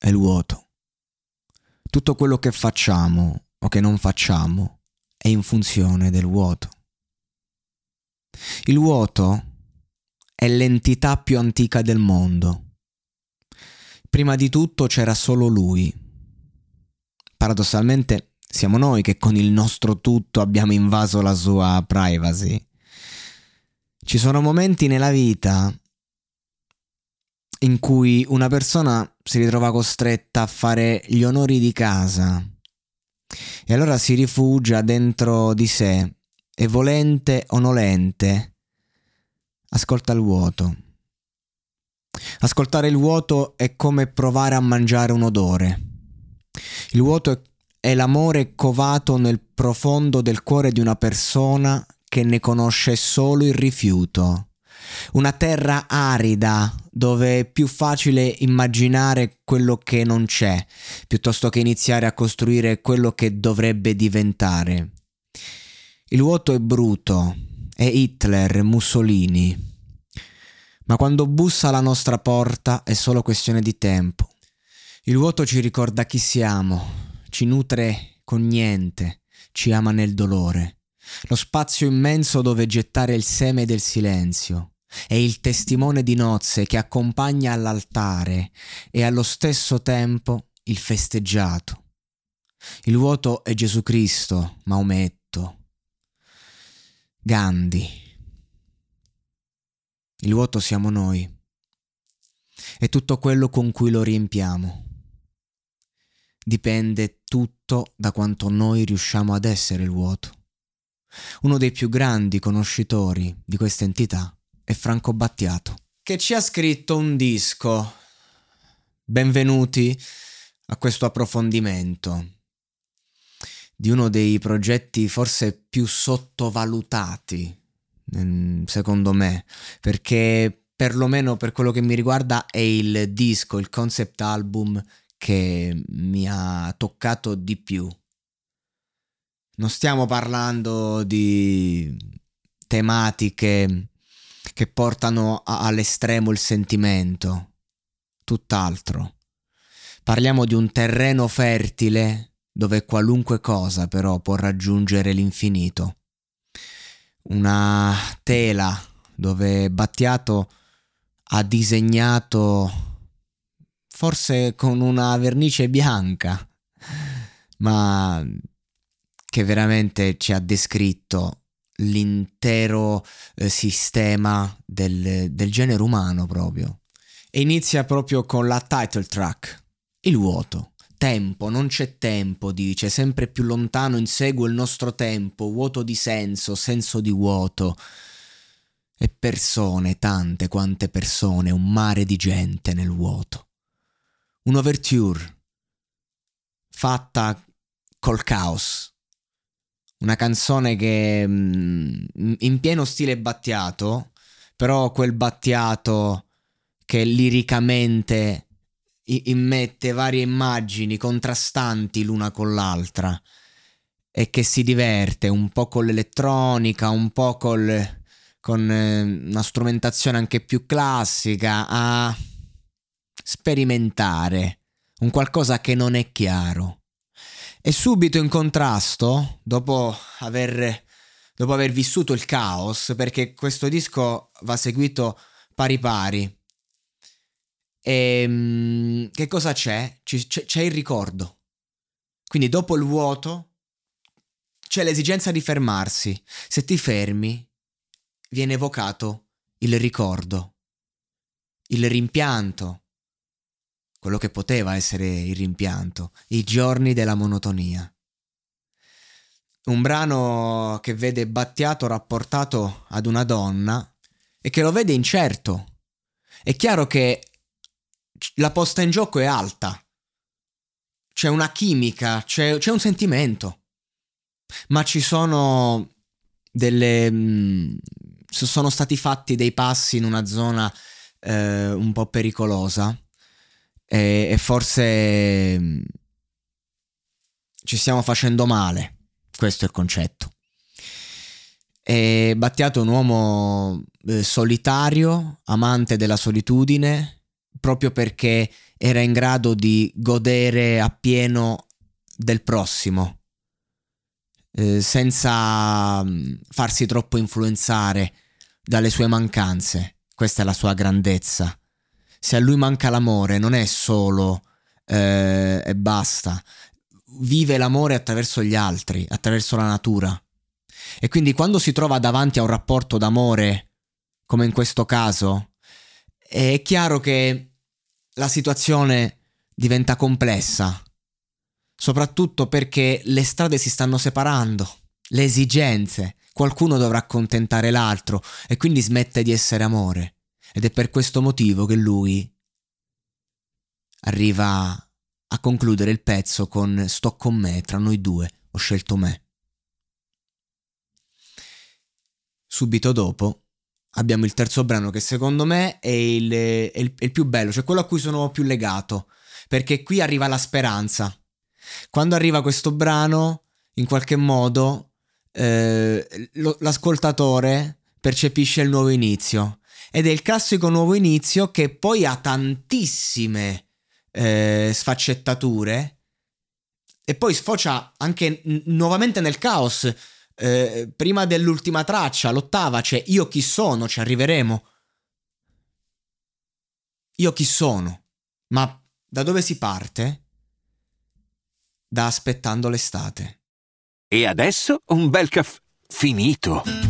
è il vuoto. Tutto quello che facciamo o che non facciamo è in funzione del vuoto. Il vuoto è l'entità più antica del mondo. Prima di tutto c'era solo lui. Paradossalmente siamo noi che con il nostro tutto abbiamo invaso la sua privacy. Ci sono momenti nella vita in cui una persona si ritrova costretta a fare gli onori di casa e allora si rifugia dentro di sé e volente o nolente ascolta il vuoto. Ascoltare il vuoto è come provare a mangiare un odore. Il vuoto è l'amore covato nel profondo del cuore di una persona che ne conosce solo il rifiuto una terra arida dove è più facile immaginare quello che non c'è, piuttosto che iniziare a costruire quello che dovrebbe diventare. Il vuoto è bruto, è Hitler, Mussolini. Ma quando bussa alla nostra porta è solo questione di tempo. Il vuoto ci ricorda chi siamo, ci nutre con niente, ci ama nel dolore. Lo spazio immenso dove gettare il seme del silenzio, è il testimone di nozze che accompagna all'altare e allo stesso tempo il festeggiato. Il vuoto è Gesù Cristo, Maometto, Gandhi. Il vuoto siamo noi. È tutto quello con cui lo riempiamo. Dipende tutto da quanto noi riusciamo ad essere il vuoto. Uno dei più grandi conoscitori di questa entità e Franco Battiato, che ci ha scritto un disco. Benvenuti a questo approfondimento di uno dei progetti forse più sottovalutati, mm, secondo me, perché perlomeno per quello che mi riguarda è il disco, il concept album che mi ha toccato di più. Non stiamo parlando di tematiche che portano a- all'estremo il sentimento, tutt'altro. Parliamo di un terreno fertile dove qualunque cosa però può raggiungere l'infinito. Una tela dove Battiato ha disegnato forse con una vernice bianca, ma che veramente ci ha descritto l'intero eh, sistema del, del genere umano proprio. E inizia proprio con la title track, il vuoto. Tempo, non c'è tempo, dice, sempre più lontano insegue il nostro tempo, vuoto di senso, senso di vuoto. E persone, tante quante persone, un mare di gente nel vuoto. Un'overture fatta col caos, una canzone che mm, in pieno stile battiato, però quel battiato che liricamente immette varie immagini contrastanti l'una con l'altra e che si diverte un po' con l'elettronica, un po' col, con eh, una strumentazione anche più classica a sperimentare un qualcosa che non è chiaro. E subito in contrasto, dopo aver, dopo aver vissuto il caos, perché questo disco va seguito pari pari, e ehm, che cosa c'è? C- c'è il ricordo. Quindi dopo il vuoto c'è l'esigenza di fermarsi. Se ti fermi, viene evocato il ricordo, il rimpianto, quello che poteva essere il rimpianto, i giorni della monotonia. Un brano che vede Battiato rapportato ad una donna e che lo vede incerto. È chiaro che la posta in gioco è alta. C'è una chimica, c'è, c'è un sentimento. Ma ci sono delle... Mm, sono stati fatti dei passi in una zona eh, un po' pericolosa e, e forse mm, ci stiamo facendo male. Questo è il concetto. E Battiato è un uomo eh, solitario, amante della solitudine, proprio perché era in grado di godere appieno del prossimo, eh, senza mm, farsi troppo influenzare dalle sue mancanze. Questa è la sua grandezza. Se a lui manca l'amore, non è solo eh, e basta. Vive l'amore attraverso gli altri, attraverso la natura. E quindi quando si trova davanti a un rapporto d'amore, come in questo caso, è chiaro che la situazione diventa complessa, soprattutto perché le strade si stanno separando, le esigenze, qualcuno dovrà accontentare l'altro e quindi smette di essere amore. Ed è per questo motivo che lui arriva a concludere il pezzo con sto con me, tra noi due, ho scelto me. Subito dopo abbiamo il terzo brano che secondo me è il, è, il, è il, più bello, cioè quello a cui sono più legato, perché qui arriva la speranza. Quando arriva questo brano, in qualche modo, eh, lo, l'ascoltatore percepisce il nuovo inizio. Ed è il classico nuovo inizio che poi ha tantissime eh, sfaccettature e poi sfocia anche n- nuovamente nel caos eh, prima dell'ultima traccia, l'ottava, c'è Io chi sono, ci arriveremo. Io chi sono? Ma da dove si parte? Da aspettando l'estate. E adesso un bel caffè finito.